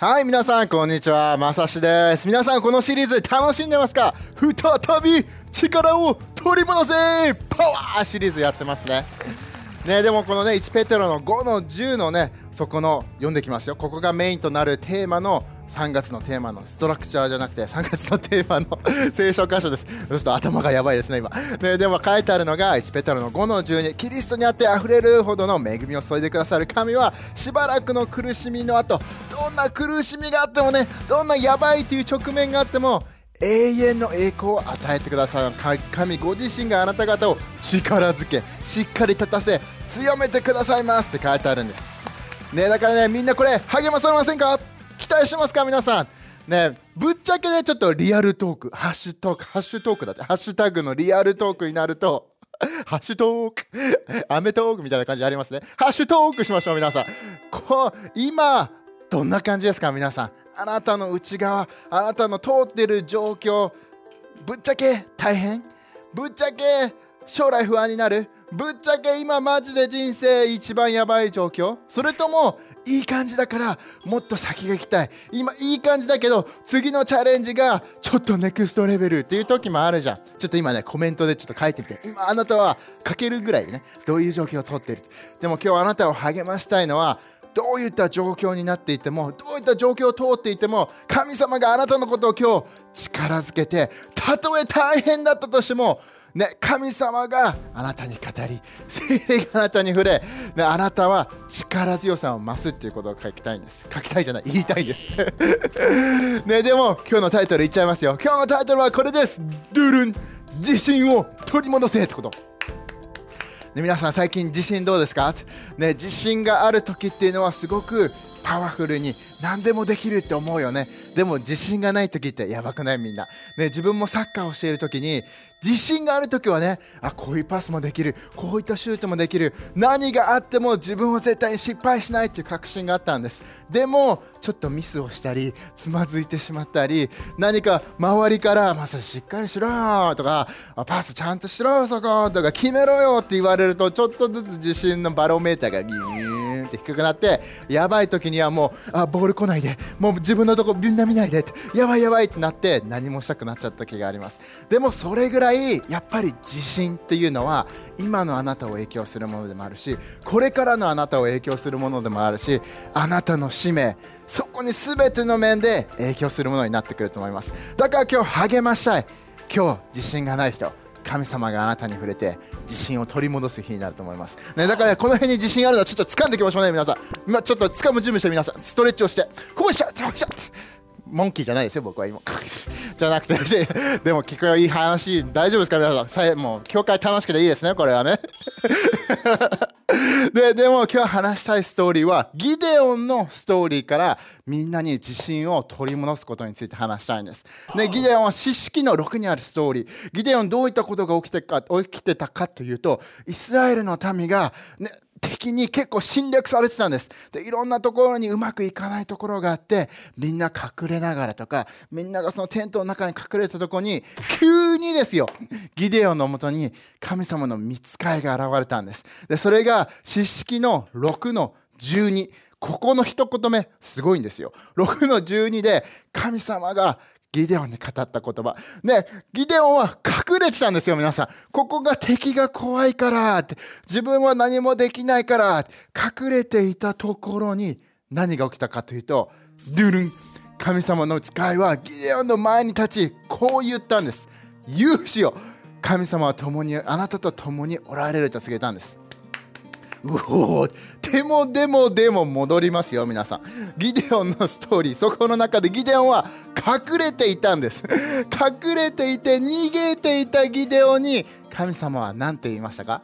はい、皆さん、こんにちは。まさしです。皆さん、このシリーズ楽しんでますか？再び力を取り戻せパワーシリーズやってますね。ね、でもこのね、1ペテロの5の10のね、そこの読んできますよ。ここがメインとなるテーマの3月のテーマのストラクチャーじゃなくて3月のテーマの 聖書箇所です。ちょっと頭がやばいですね、今。ね、でも書いてあるのが1ペテロの5の12キリストにあって溢れるほどの恵みを注いでくださる神はしばらくの苦しみの後どんな苦しみがあってもねどんなやばいという直面があっても永遠の栄光を与えてくださる神ご自身があなた方を力づけしっかり立たせ強めてくださいますって書いてあるんですねだからねみんなこれ励まされませんか？待してますか皆さん。ねぶっちゃけねちょっとリアルトーク。ハッシュトークハッシュトークだって。ハッシュタグのリアルトークになると ハッシュトーク アメトークみたいな感じありますね。ハッシュトークしましょう皆さん。こう今どんな感じですか皆さん。あなたの内側あなたの通ってる状況ぶっちゃけ大変？ぶっちゃけ将来不安になる？ぶっちゃけ今マジで人生一番やばい状況？それともいい感じだからもっと先が行きたい。今いい感じだけど次のチャレンジがちょっとネクストレベルっていう時もあるじゃん。ちょっと今ねコメントでちょっと書いてみて。今あなたは書けるぐらいねどういう状況をとってるでも今日あなたを励ましたいのはどういった状況になっていてもどういった状況を通っていても神様があなたのことを今日力づけてたとえ大変だったとしてもね、神様があなたに語り、聖霊があなたに触れ、ね、あなたは力強さを増すっていうことを書きたいんです。書きたいじゃない、言いたいんです。ね、でも今日のタイトル言っちゃいますよ。今日のタイトルはこれです。ドゥルン、自信を取り戻せってこと。ね、皆さん最近自信どうですか、ね、自信がある時っていうのはすごくパワフルに何でもできるって思うよね。でも自信がない時ってやばくない？みんな、ね、自分もサッカーをしている時に自信がある時はねあこういうパスもできる。こういったシュートもできる。何があっても自分は絶対に失敗しないっていう確信があったんです。でもちょっとミスをしたりつまずいてしまったり何か周りからまずしっかりしろよとかパスちゃんとしろよそことか決めろよって言われるとちょっとずつ自信のバロメーターがギーンって低くなってやばい時にはもうあボール来ないでもう自分のとこみんな見ないでってやばいやばいってなって何もしたくなっちゃった時があります。でもそれぐらいやっぱり自信っていうのは今のあなたを影響するものでもあるしこれからのあなたを影響するものでもあるしあなたの使命そこに全ての面で影響するものになってくると思います。だから今日励ましたい。今日自信がない人神様があなたに触れて自信を取り戻す日になると思います、ね、だから、ね、この辺に自信あるのはちょっと掴んでいきましょうね皆さん。今ちょっと掴む準備して皆さん。ストレッチをして。こうしちゃこうしちゃモンキーじゃないですよ僕は今 じゃなくて でも聞くよいい話大丈夫ですか皆さん？さもう教会楽しくていいですねこれはね ででも今日話したいストーリーはギデオンのストーリーからみんなに自信を取り戻すことについて話したいんです。でギデオンは四式の6にあるストーリー。ギデオンどういったことが起きてか起きてたかというとイスラエルの民が、ね、敵に結構侵略されてたんです。でいろんなところにうまくいかないところがあってみんな隠れながらとかみんながそのテントの中に隠れたところに急にですよギデオンのもとに神様の見つかいが現れたんです。でそれが四式の6の12ここの一言目すごいんですよ。6の12で神様がギデオンに語った言葉。ね、ギデオンは隠れてたんですよ、皆さん。ここが敵が怖いからって、自分は何もできないから、隠れていたところに何が起きたかというと、ドゥルン、神様の使いはギデオンの前に立ち、こう言ったんです。勇士よ、神様は共に、あなたと共におられると告げたんです。うおでもでもでも戻りますよ皆さん。ギデオンのストーリーそこの中でギデオンは隠れていたんです。隠れていて逃げていたギデオンに神様は何て言いましたか？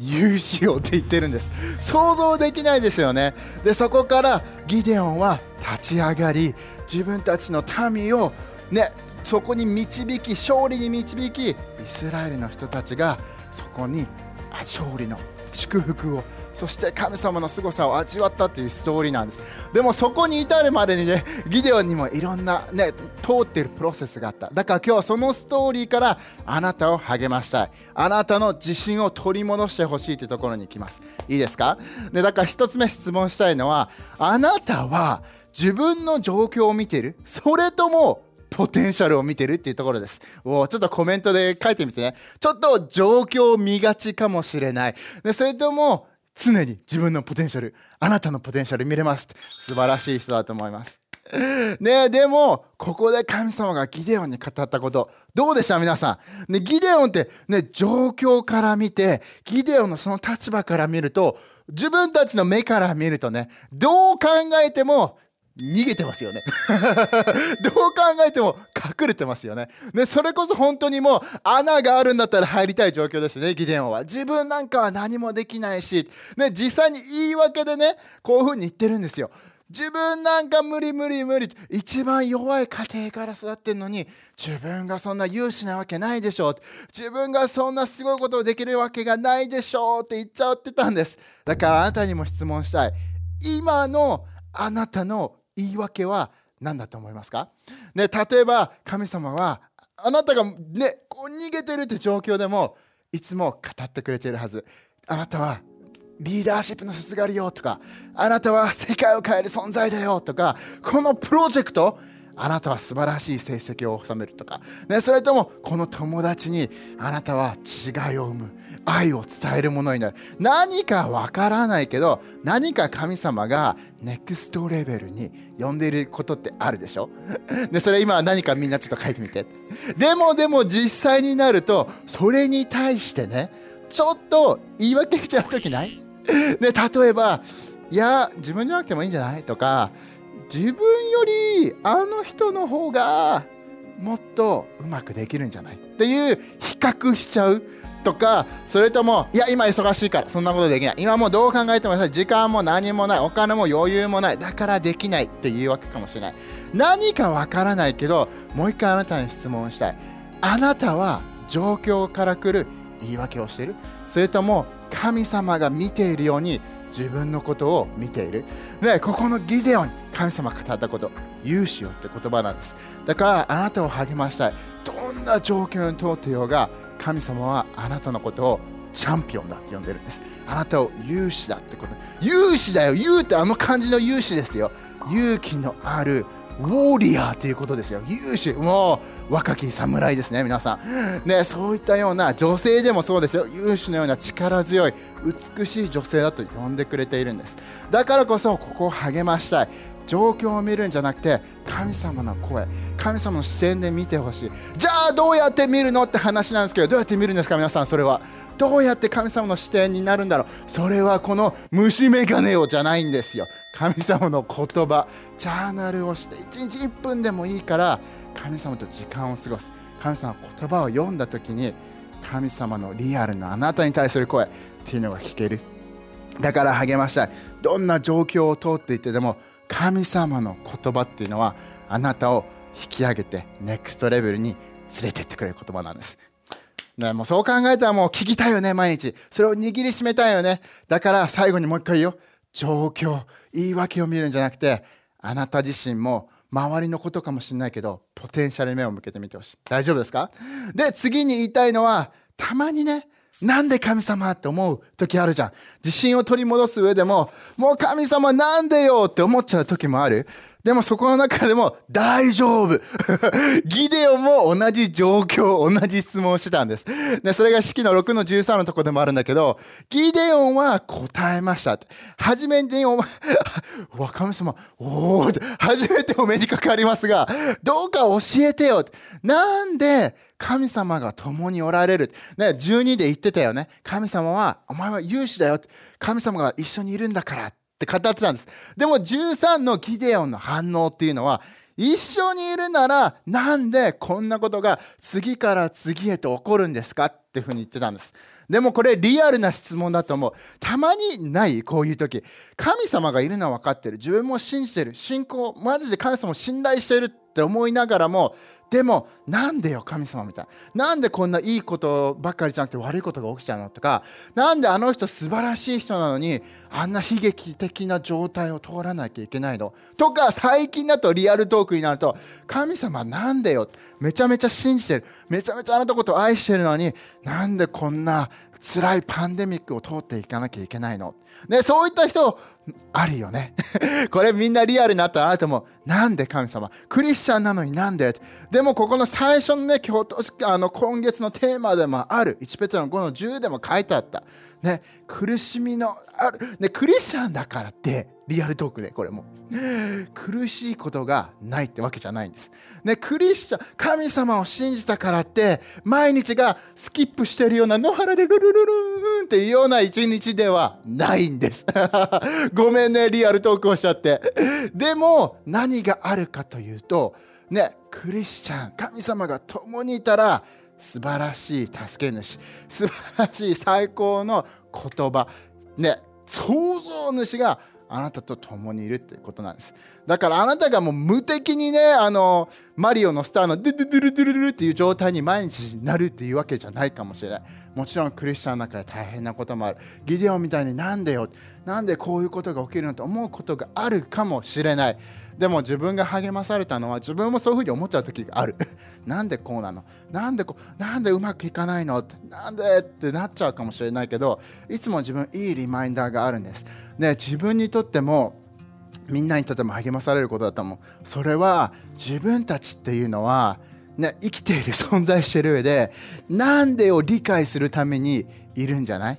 勇士をって言ってるんです。想像できないですよね。でそこからギデオンは立ち上がり自分たちの民をねそこに導き勝利に導きイスラエルの人たちがそこに勝利の祝福をそして神様の凄さを味わったというストーリーなんです。でもそこに至るまでにねギデオンにもいろんなね通ってるプロセスがあった。だから今日はそのストーリーからあなたを励ましたい。あなたの自信を取り戻してほしいというところに行きます。いいですか？でだから一つ目質問したいのはあなたは自分の状況を見てる？それともポテンシャルを見てるっていうところです。おちょっとコメントで書いてみてね。ちょっと状況を見がちかもしれない。でそれとも常に自分のポテンシャル、あなたのポテンシャル見れます。素晴らしい人だと思います。ねでも、ここで神様がギデオンに語ったこと、どうでした？皆さん。ね、ギデオンって、ね、状況から見て、ギデオンのその立場から見ると、自分たちの目から見るとね、どう考えても逃げてますよね どう考えても隠れてますよね。ね、それこそ本当にもう穴があるんだったら入りたい状況ですね、ギデオンは。自分なんかは何もできないし、ね、実際に言い訳でね、こういうふうに言ってるんですよ。自分なんか無理無理無理一番弱い家庭から育ってんのに自分がそんな優秀なわけないでしょう自分がそんなすごいことをできるわけがないでしょうって言っちゃってたんですだからあなたにも質問したい今のあなたの言い訳は何だと思いますか、ね、例えば神様はあなたが、ね、こう逃げてるって状況でもいつも語ってくれているはず。あなたはリーダーシップの質があるよとかあなたは世界を変える存在だよとかこのプロジェクトあなたは素晴らしい成績を収めるとか、ね、それともこの友達にあなたは違いを生む愛を伝えるものになる。何かわからないけど何か神様がネクストレベルに呼んでいることってあるでしょ？で それ今何かみんなちょっと書いてみて。でもでも実際になるとそれに対してねちょっと言い訳しちゃう時ない？で 例えばいや自分じゃなくてもいいんじゃない？とか自分よりあの人の方がもっとうまくできるんじゃないっていう比較しちゃうとかそれともいや今忙しいからそんなことできない。今もうどう考えても時間も何もない。お金も余裕もない。だからできないっていうわけかもしれない。何かわからないけどもう一回あなたに質問したいあなたは状況から来る言い訳をしている。それとも神様が見ているように自分のことを見ている。で、ここのギデオンに神様が語ったこと、勇士よって言葉なんです。だからあなたを励ましたい。どんな状況に通ってようが、神様はあなたのことをチャンピオンだって呼んでるんです。あなたを勇士だってこと。勇士だよ。勇ってあの漢字の勇士ですよ。勇気のあるウォーリアーということですよ勇士もう若き侍ですね皆さん。ねそういったような女性でもそうですよ。勇士のような力強い美しい女性だと呼んでくれているんです。だからこそここを励ましたい。状況を見るんじゃなくて神様の声神様の視点で見てほしい。じゃあどうやって見るのって話なんですけどどうやって見るんですか皆さんそれは。どうやって神様の視点になるんだろう。それはこの虫眼鏡をじゃないんですよ。神様の言葉ジャーナルをして1日1分でもいいから神様と時間を過ごす。神様の言葉を読んだ時に神様のリアルなあなたに対する声っていうのが聞ける。だから励ましたい。どんな状況を通っていてでも神様の言葉っていうのはあなたを引き上げてネクストレベルに連れてってくれる言葉なんです。ね、もうそう考えたらもう聞きたいよね毎日。それを握りしめたいよね。だから最後にもう一回言おう。状況言い訳を見るんじゃなくてあなた自身も周りのことかもしれないけどポテンシャルに目を向けてみてほしい大丈夫ですか？で次に言いたいのはたまにねなんで神様って思う時あるじゃん。自信を取り戻す上でも、もう神様なんでよって思っちゃう時もある。でもそこの中でも大丈夫。ギデオも同じ状況、同じ質問をしてたんです。で、それが式の6の13のとこでもあるんだけど、ギデオンは答えました。はじめにお前、うわ、神様、おお初めてお目にかかりますが、どうか教えてよ。なんで神様が共におられる。ね、12で言ってたよね。神様は、お前は勇士だよ。神様が一緒にいるんだから。って語ってたんです。でも13のギデオンの反応っていうのは、一緒にいるならなんでこんなことが次から次へと起こるんですかっていうふうに言ってたんです。でもこれリアルな質問だと思う。たまにないこういう時。神様がいるのは分かってる。自分も信じてる。信仰、マジで神様を信頼してるって思いながらも、でもなんでよ神様みたい。ななんでこんないいことばっかりじゃなくて悪いことが起きちゃうのとか。なんであの人素晴らしい人なのにあんな悲劇的な状態を通らなきゃいけないの。とか最近だとリアルトークになると神様なんでよ。めちゃめちゃ信じてる。めちゃめちゃあなたことを愛してるのになんでこんな辛いパンデミックを通っていかなきゃいけないの、ね、そういった人あるよね。これみんなリアルになったらあなたもなんで神様？クリスチャンなのになんで？でもここの最初のね今日あの今月のテーマでもある。1ペテロの5の10でも書いてあった。ね、苦しみのある、ね、クリスチャンだからってリアルトークでこれも。苦しいことがないってわけじゃないんです、ね、クリスチャン神様を信じたからって毎日がスキップしてるような野原でルルルルーンっていうような一日ではないんです。ごめんねリアルトークをしちゃって。でも何があるかというとねクリスチャン神様が共にいたら素晴らしい助け主。素晴らしい最高の言葉。ね創造主があなたと共にいるってことなんです。だからあなたがもう無敵にねあのマリオのスターのドゥドゥドゥルドゥルルっていう状態に毎日なるっていうわけじゃないかもしれない。もちろんクリスチャンの中で大変なこともある。ギデオンみたいになんでよなんでこういうことが起きるのと思うことがあるかもしれない。でも自分が励まされたのは自分もそういうふうに思っちゃう時がある。なんでこうなの？なんでこう？なんでうまくいかないの？なんでってなっちゃうかもしれないけどいつも自分いいリマインダーがあるんです。ね、自分にとってもみんなにとっても励まされることだと思う。それは自分たちっていうのは、ね、生きている存在している上でなんでを理解するためにいるんじゃない？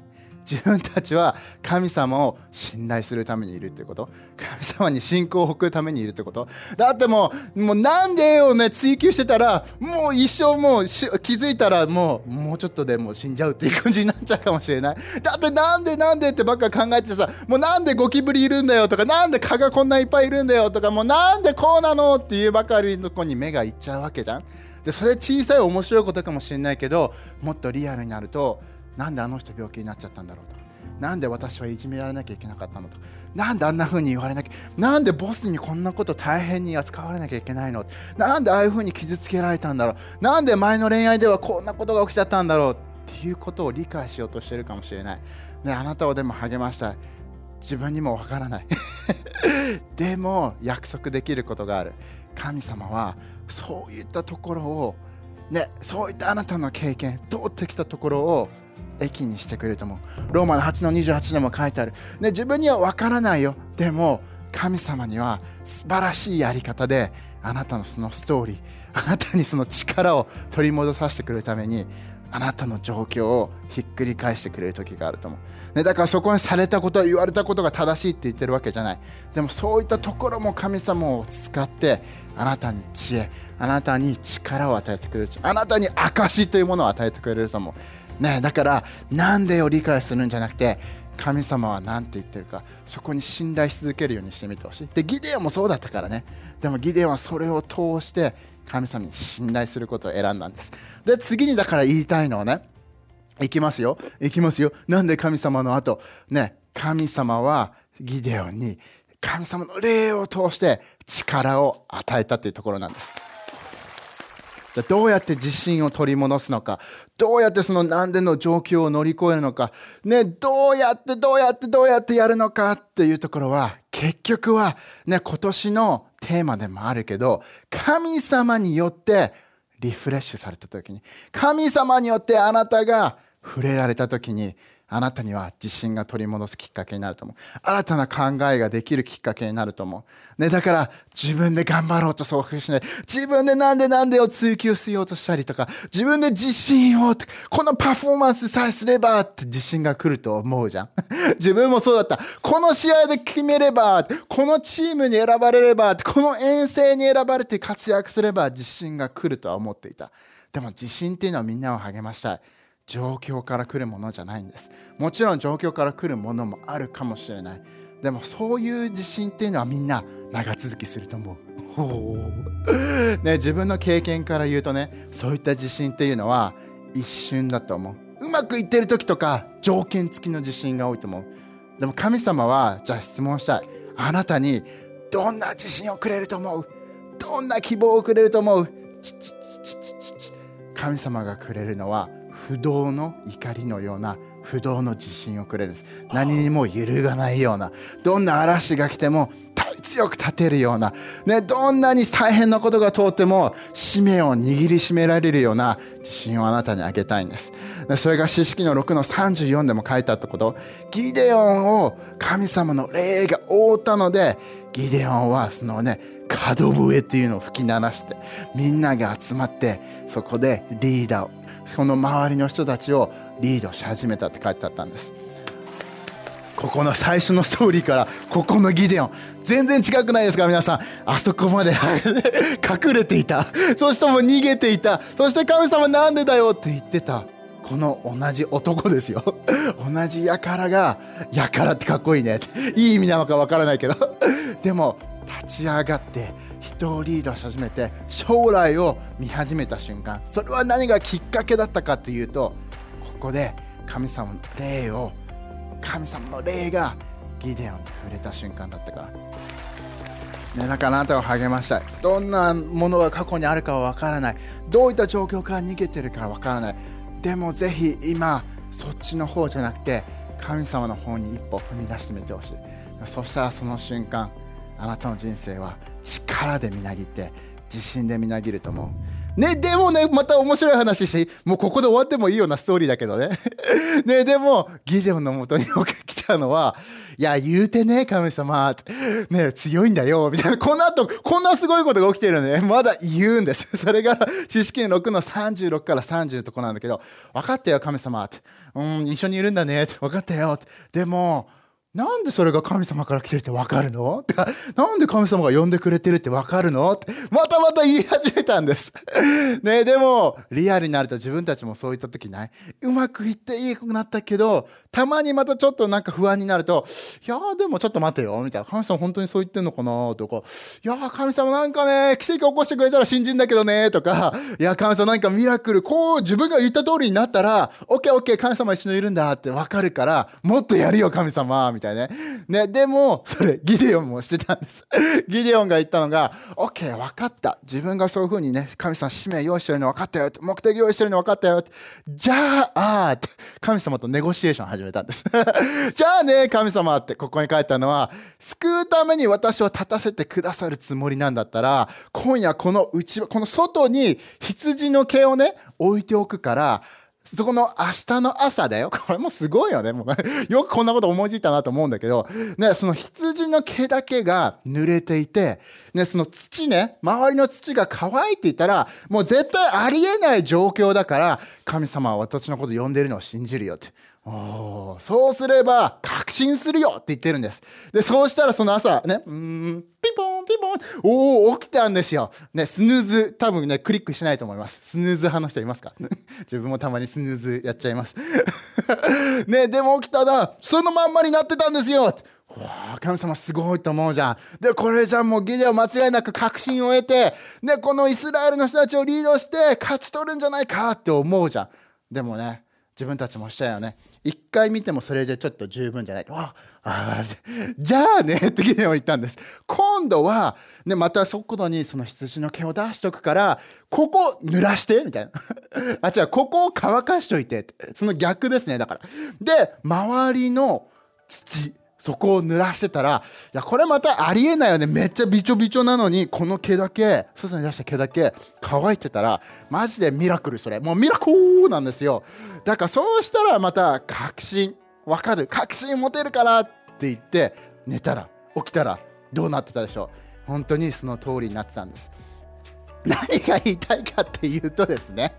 自分たちは神様を信頼するためにいるってこと。神様に信仰を送るためにいるってこと。だってもうもうなんでをね？追求してたらもう一生もう気づいたらもうもうちょっとでもう死んじゃうっていう感じになっちゃうかもしれない。だってなんでなんでってばっか考えてさもうなんでゴキブリいるんだよとかなんで蚊がこんないっぱいいるんだよとかもうなんでこうなのっていうばかりの子に目がいっちゃうわけじゃん。でそれ小さい面白いことかもしれないけどもっとリアルになるとなんであの人病気になっちゃったんだろうと。かなんで私はいじめられなきゃいけなかったのと。かなんであんな風に言われなきゃなんでボスにこんなこと大変に扱われなきゃいけないのなんでああいう風に傷つけられたんだろう。なんで前の恋愛ではこんなことが起きちゃったんだろう。っていうことを理解しようとしてるかもしれない、ね、あなたをでも励ましたい。自分にもわからない。でも約束できることがある。神様はそういったところをね、そういったあなたの経験通ってきたところを益にしてくれると思うローマの8の28でも書いてある、ね、自分には分からないよ。でも神様には素晴らしいやり方であなたのそのストーリー あなたにその力を取り戻させてくれるためにあなたの状況をひっくり返してくれる時があると思う、ね、だからそこにされたこと言われたことが正しいって言ってるわけじゃない。でもそういったところも神様を使ってあなたに知恵あなたに力を与えてくれる。あなたに証というものを与えてくれると思う、ね、だからなんでを理解するんじゃなくて神様は何て言ってるかそこに信頼し続けるようにしてみてほしい。でギデオンもそうだったからね。でもギデオンはそれを通して神様に信頼することを選んだんです。で次にだから言いたいのはねいきますよ。いきますよ。なんで神様の後？ね神様はギデオンに神様の霊を通して力を与えたというところなんです。じゃどうやって自信を取り戻すのか。どうやってその何での状況を乗り越えるのか。ねどうやってどうやってどうやってやるのかっていうところは結局はね今年のテーマでもあるけど神様によってリフレッシュされた時に神様によってあなたが触れられた時にあなたには自信が取り戻すきっかけになると思う。新たな考えができるきっかけになると思う。ね、だから自分で頑張ろうとそうしない。自分でなんでなんでを追求しようとしたりとか、自分で自信を、このパフォーマンスさえすればって自信が来ると思うじゃん。自分もそうだった。この試合で決めれば、このチームに選ばれれば、この遠征に選ばれて活躍すれば自信が来るとは思っていた。でも自信っていうのはみんなを励ましたい。状況から来るものじゃないんです。もちろん状況から来るものもあるかもしれない。でもそういう自信っていうのはみんな長続きすると思う。ね、自分の経験から言うとねそういった自信っていうのは一瞬だと思う。うまくいってる時とか条件付きの自信が多いと思う。でも神様はじゃあ質問したい。あなたにどんな自信をくれると思う？どんな希望をくれると思う？神様がくれるのは不動の怒りのような不動の自信をくれるんです。何にも揺るがないようなどんな嵐が来ても強く立てるような、ね、どんなに大変なことが通っても使命を握りしめられるような自信をあなたにあげたいんです。それが四式の6の34でも書いてあったことギデオンを神様の霊が覆ったのでギデオンはそのね角笛っていうのを吹き鳴らしてみんなが集まってそこでリーダーをこの周りの人たちをリードし始めたって書いてあったんです。ここの最初のストーリーからここのギデオン全然近くないですか皆さん。あそこまで 隠れていた。そしてもう逃げていた。そして神様なんでだよって言ってた。この同じ男ですよ。同じ輩が輩ってかっこいいねいい意味なのかわからないけど。でも立ち上がって人をリードし始めて将来を見始めた瞬間それは何がきっかけだったかっていうとここで神様の霊を神様の霊がギデオンに触れた瞬間だったか。ら、ね、だからあなたを励ましたい。どんなものが過去にあるかは分からない。どういった状況から逃げてるか分からない。でもぜひ今そっちの方じゃなくて神様の方に一歩踏み出してみてほしい。そしたらその瞬間あなたの人生は力でみなぎって自信でみなぎると思うね、でもね、また面白い話し、もうここで終わってもいいようなストーリーだけどね。ね、でも、ギデオンのもとに来たのは、いや、言うてね、神様。ね、強いんだよ、みたいな。この後、こんなすごいことが起きてるのね。まだ言うんです。それが、知識の6の36から30のとこなんだけど、分かったよ、神様。うん、一緒にいるんだね。分かったよ。でも、なんでそれが神様から来てるってわかるの？っ てなんで神様が呼んでくれてるってわかるの？ってまたまた言い始めたんです。ねでもリアルになると自分たちもそういった時ない。うまくいっていいくなったけどたまにまたちょっとなんか不安になるといやでもちょっと待てよみたいな神様本当にそう言ってんのかな？とかいや神様なんかね奇跡起こしてくれたら信じんだけどねとかいや神様なんかミラクルこう自分が言った通りになったらオッケーオッケー神様一緒にいるんだってわかるからもっとやるよ神様みたいなね。ね、でも、それ、ギデオンもしてたんです。ギデオンが言ったのが、OK、分かった。自分がそういうふうにね、神様使命用意してるの分かったよ。目的用意してるの分かったよ。じゃあ、って、神様とネゴシエーション始めたんです。じゃあね、神様って、ここに書いたのは、救うために私を立たせてくださるつもりなんだったら、今夜この内、この外に羊の毛をね、置いておくから、そこの明日の朝だよ。これもすごいよね。もうよくこんなこと思いついたなと思うんだけど、ね、その羊の毛だけが濡れていて、ね、その土ね、周りの土が乾いていたら、もう絶対ありえない状況だから、神様は私のこと呼んでるのを信じるよって。おそうすれば確信するよって言ってるんです。で、そうしたらその朝ね、うん、ピンポンピンポンおお起きたんですよ。ね、スヌーズ、多分ね、クリックしないと思います。スヌーズ派の人いますか？自分もたまにスヌーズやっちゃいます。ね、でも起きたら、そのまんまになってたんですよ。わあ、神様すごいと思うじゃん。で、これじゃもうギデオ間違いなく確信を得て、ね、このイスラエルの人たちをリードして勝ち取るんじゃないかって思うじゃん。でもね、自分たちもしたよね。一回見てもそれでちょっと十分じゃない。ああじゃあねってギデオン言ったんです。今度は、ね、また速度にその羊の毛を出しとくから、ここ濡らしてみたいな。あ、違う、ここを乾かしといて。その逆ですね、だから。で、周りの土。そこを濡らしてたら、いや、これまたありえないよね。めっちゃびちょびちょなのに、この毛だけ、外に出した毛だけ乾いてたら、マジでミラクルそれ。もうミラクルなんですよ。だからそうしたらまた確信、わかる。確信持てるからって言って、寝たら、起きたら、どうなってたでしょう。本当にその通りになってたんです。何が言いたいかっていうとですね、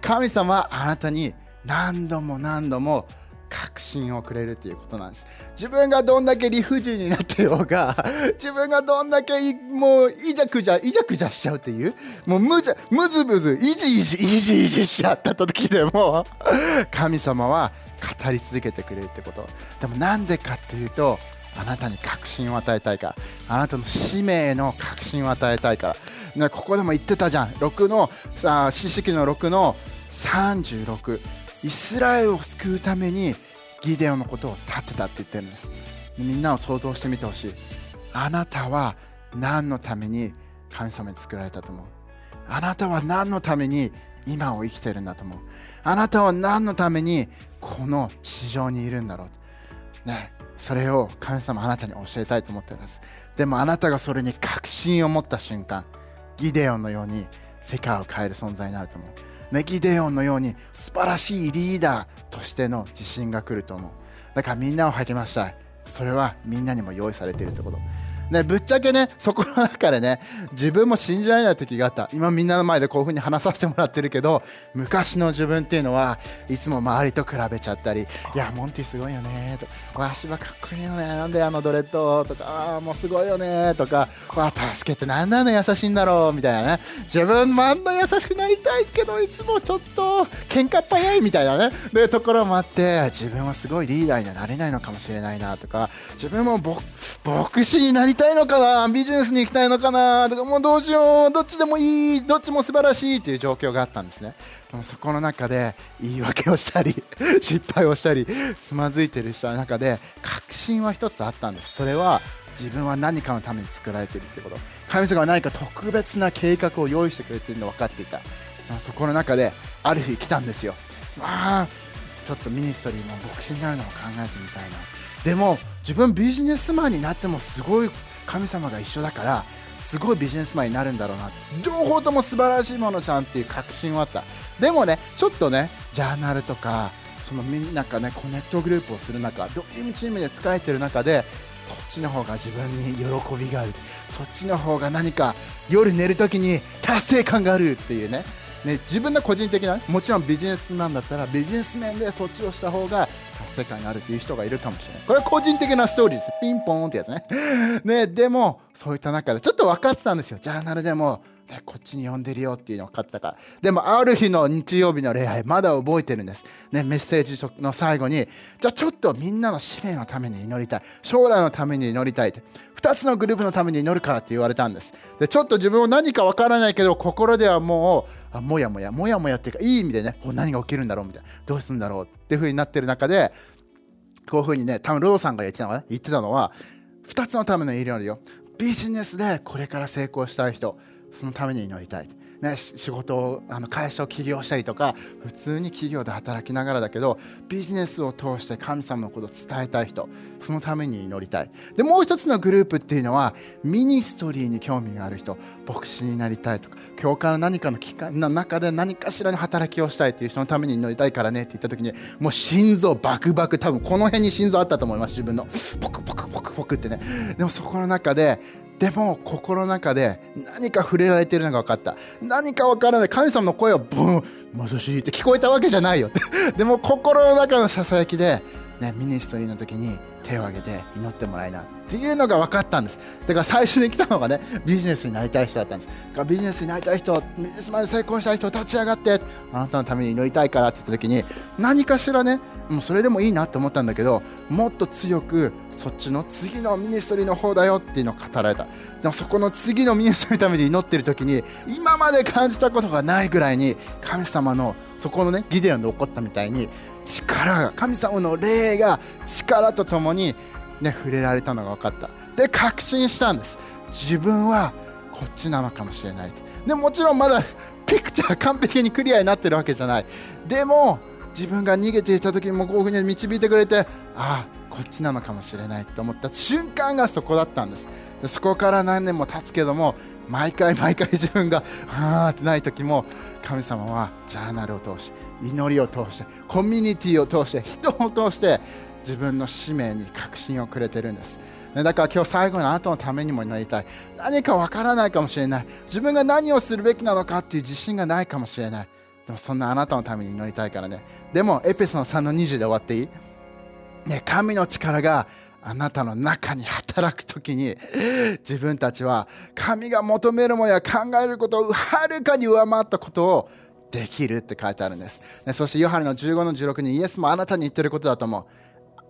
神様あなたに何度も何度も確信をくれるということなんです。自分がどんだけ理不尽になってようが 自分がどんだけもういじゃくじゃいじゃくじゃしちゃうっていうもうむずむずむずいじいじいじいじしちゃった時でも 神様は語り続けてくれるってこと。でもなんでかっていうとあなたに確信を与えたいから。あなたの使命の確信を与えたいから、ここでも言ってたじゃん。6の四式の6の36イスラエルを救うためにギデオのことを立てたって言ってるんです。みんなを想像してみてほしい。あなたは何のために神様に作られたと思う？あなたは何のために今を生きてるんだと思う？あなたは何のためにこの地上にいるんだろう？ねそれを神様あなたに教えたいと思っています。でもあなたがそれに確信を持った瞬間ギデオンのように世界を変える存在になると思う。ねギデオンのように素晴らしいリーダーとしての自信が来ると思う。だからみんなを励ましたい。それはみんなにも用意されているってことね、ぶっちゃけね、そこの中でね、自分も信じられない時があった。今みんなの前でこういう風に話させてもらってるけど、昔の自分っていうのはいつも周りと比べちゃったり、いや、モンティすごいよねとか、わ、足場かっこいいよね、なんであのドレッドとか、あもうすごいよねとか、わ、助けてなんであの優しいんだろうみたいなね。自分もあんな優しくなりたいけど、いつもちょっと喧嘩っ早いみたいなね、で、ところもあって、自分はすごいリーダーにはなれないのかもしれないなとか、自分も牧師になりたいのかな？ビジネスに行きたいのかな？とかもうどうしようどっちでもいいどっちも素晴らしいという状況があったんですね。でもそこの中で言い訳をしたり 失敗をしたりつまずいてる人の中で確信は一つあったんです。それは自分は何かのために作られてるということ。神様は何か特別な計画を用意してくれてるの分かっていた。そこの中である日来たんですよ。わあちょっとミニストリーも牧師になるのを考えてみたいな。でも自分ビジネスマンになってもすごい神様が一緒だからすごいビジネスマンになるんだろうな。両方とも素晴らしいものじゃんっていう確信はあった。でもねちょっとねジャーナルとかそのみんながねコネクトグループをする中ドリームチームで仕えてる中でそっちの方が自分に喜びがある。そっちの方が何か夜寝るときに達成感があるっていうね。ね、自分の個人的なもちろんビジネスなんだったらビジネス面でそっちをした方が世界にあるという人がいるかもしれない。これは個人的なストーリーです。ピンポーンってやつね。ねでもそういった中でちょっと分かってたんですよ。ジャーナルでもね、こっちに呼んでるよっていうの分かったから。でもある日の日曜日の礼拝まだ覚えてるんです、ね、メッセージの最後にじゃあちょっとみんなの使命のために祈りたい。将来のために祈りたいって。2つのグループのために祈るからって言われたんです。でちょっと自分も何かわからないけど心ではもうあもやもやもやもやっていうかいい意味でね何が起きるんだろうみたいな。どうするんだろうっていう風になってる中でこういう風にね多分ローさんが言ってたのは言ってたのは2つのための祈りよビジネスでこれから成功したい人そのために祈りたい、ね、仕事をあの会社を起業したりとか普通に企業で働きながらだけどビジネスを通して神様のことを伝えたい人そのために祈りたい。でもう一つのグループっていうのはミニストリーに興味がある人牧師になりたいとか教会の何かの機関の中で何かしらの働きをしたいっていう人のために祈りたいからねって言った時にもう心臓バクバク多分この辺に心臓あったと思います自分の。ポクポクポクポクってね。でもそこの中ででも心の中で何か触れられてるのが分かった。何か分からない。神様の声をブン貧しいって聞こえたわけじゃないよ。でも心の中のささやきで、ね、ミニストリーの時に手を挙げて祈ってもらいなっていうのが分かったんです。だから最初に来たのがねビジネスになりたい人だったんです。だからビジネスになりたい人ビジネスまで成功したい人立ち上がってあなたのために祈りたいからって言った時に何かしらねもうそれでもいいなって思ったんだけどもっと強くそっちの次のミニストリーの方だよっていうのを語られた。でもそこの次のミニストリーのために祈ってる時に今まで感じたことがないぐらいに神様のそこのねギデオンで起こったみたいに力が神様の霊が力とともににね、触れられたのが分かった。で確信したんです。自分はこっちなのかもしれないでもちろんまだピクチャー完璧にクリアになってるわけじゃない。でも自分が逃げていた時にもこういうふうに導いてくれてああこっちなのかもしれないと思った。瞬間がそこだったんです。でそこから何年も経つけども毎回毎回 自分がはあってない時も神様はジャーナルを通して祈りを通してコミュニティを通して人を通して自分の使命に確信をくれてるんです。だから今日最後にあなたのためにもなりたい。何かわからないかもしれない。自分が何をするべきなのかっていう自信がないかもしれない。でもそんなあなたのために祈りたいからね。でも、エペソの3の20で終わっていい？ね、神の力があなたの中に働くときに 自分たちは神が求めるものや考えることをはるかに上回ったことをできるって書いてあるんです。そしてヨハネの15の16にイエスもあなたに言ってることだと思う。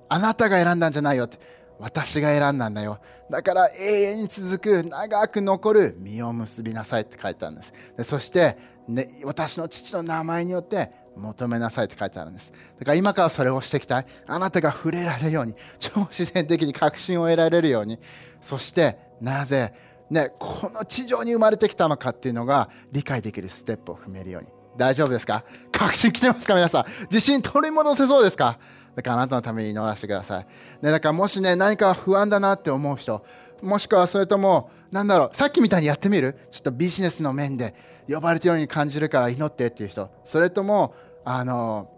あなたが選んだんじゃないよって。私が選んだんだよ。だから永遠に続く長く残る実を結びなさいって書いてあるんです。でそして、ね、私の父の名前によって求めなさいって書いてあるんです。だから今からそれをしていきたい。あなたが触れられるように超自然的に確信を得られるように。そしてなぜね、この地上に生まれてきたのかっていうのが理解できるステップを踏めるように。大丈夫ですか？確信来てますか？皆さん。自信取り戻せそうですか？だからあなたのために祈らせてください、ね、だからもしね何か不安だなって思う人もしくはそれともなんだろうさっきみたいにやってみる？ちょっとビジネスの面で呼ばれてるように感じるから祈ってっていう人。それともあの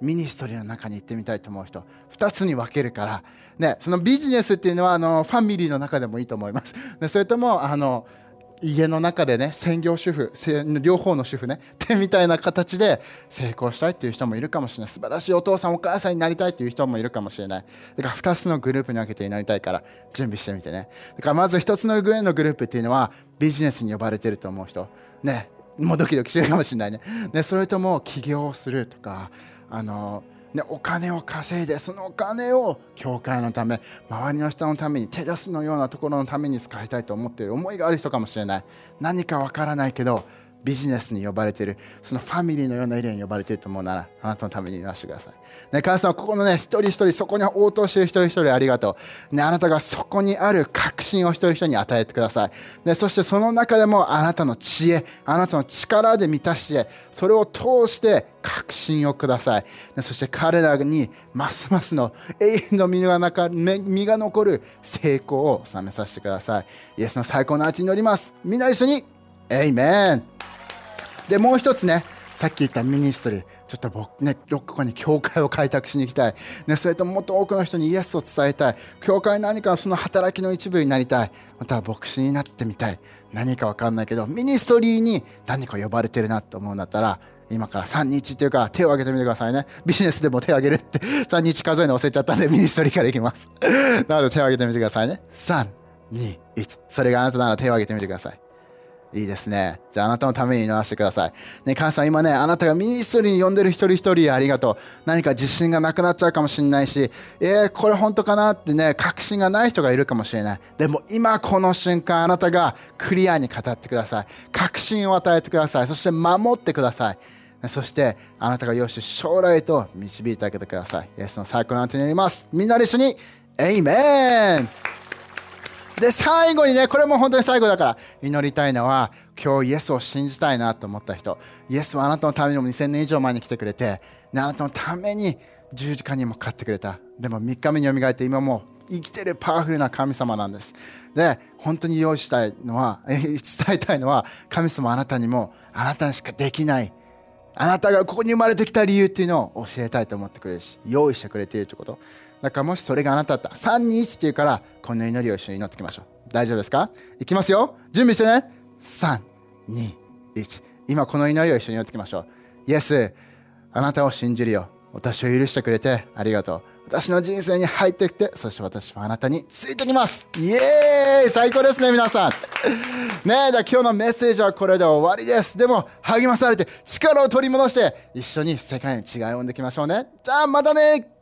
ミニストリーの中に行ってみたいと思う人。2つに分けるから、ね、そのビジネスっていうのはあのファミリーの中でもいいと思います、ね、それともあの家の中でね専業主婦両方の主婦ねってみたいな形で成功したいっていう人もいるかもしれない。素晴らしいお父さんお母さんになりたいっていう人もいるかもしれない。だから2つのグループに分けてなりたいから準備してみてね。だからまず1つの上のグループっていうのはビジネスに呼ばれてると思う人。ねもうドキドキしてるかもしれないね。ねそれとも起業するとかあのね、お金を稼いでそのお金を教会のため周りの人のために手出すのようなところのために使いたいと思っている思いがある人かもしれない。何かわからないけどビジネスに呼ばれているそのファミリーのようなエリアに呼ばれていると思うならあなたのために言わせてください、ね、母さんここのね一人一人そこに応答している一人一人ありがとう、ね、あなたがそこにある確信を一人一人に与えてください、ね、そしてその中でもあなたの知恵あなたの力で満たしてそれを通して確信をください、ね、そして彼らにますますの永遠の身が身が残る成功を収めさせてください。イエスの最高の味に乗ります。みんな一緒にエイメン。でもう一つねさっき言ったミニストリーちょっと僕ねどこかに教会を開拓しに行きたい、ね、それともっと多くの人にイエスを伝えたい。教会何かその働きの一部になりたい。または牧師になってみたい。何か分かんないけどミニストリーに何か呼ばれてるなと思うんだったら今から3日っていうか手を挙げてみてくださいね。ビジネスでも手を挙げるって 3日数えるの忘れちゃったんでミニストリーからいきます。なので手を挙げてみてくださいね。321それがあなたなら手を挙げてみてください。いいですね。じゃああなたのために祈らせてください。ね、母さん今ね、あなたがミニストリーに呼んでる一人一人ありがとう。何か自信がなくなっちゃうかもしれないし、えー、これ本当かなってね、確信がない人がいるかもしれない。でも今この瞬間あなたがクリアに語ってください。確信を与えてください。そして守ってください。そしてあなたがよし将来と導いてあげてください。イエスの最高の手になります。みんなで一緒に、エイメンで最後にねこれも本当に最後だから祈りたいのは今日イエスを信じたいなと思った人。イエスはあなたのためにも2000年以上前に来てくれてあなたのために十字架にも勝ってくれた。でも3日目によみがえって今も生きてるパワフルな神様なんです。で本当に用意したいのは伝えたいのは神様あなたにもあなたにしかできないあなたがここに生まれてきた理由っていうのを教えたいと思ってくれるし用意してくれているということ。だからもしそれがあなただったら321っていうからこの祈りを一緒に祈っていきましょう。大丈夫ですか？いきますよ。準備してね。321今この祈りを一緒に祈っていきましょう。イエスあなたを信じるよ。私を許してくれてありがとう。私の人生に入ってきてそして私はあなたについてきます。イエーイ！最高ですね皆さん。ねえじゃあ今日のメッセージはこれで終わりです。でも励まされて力を取り戻して一緒に世界に違いを生んでいきましょうね。じゃあまたね！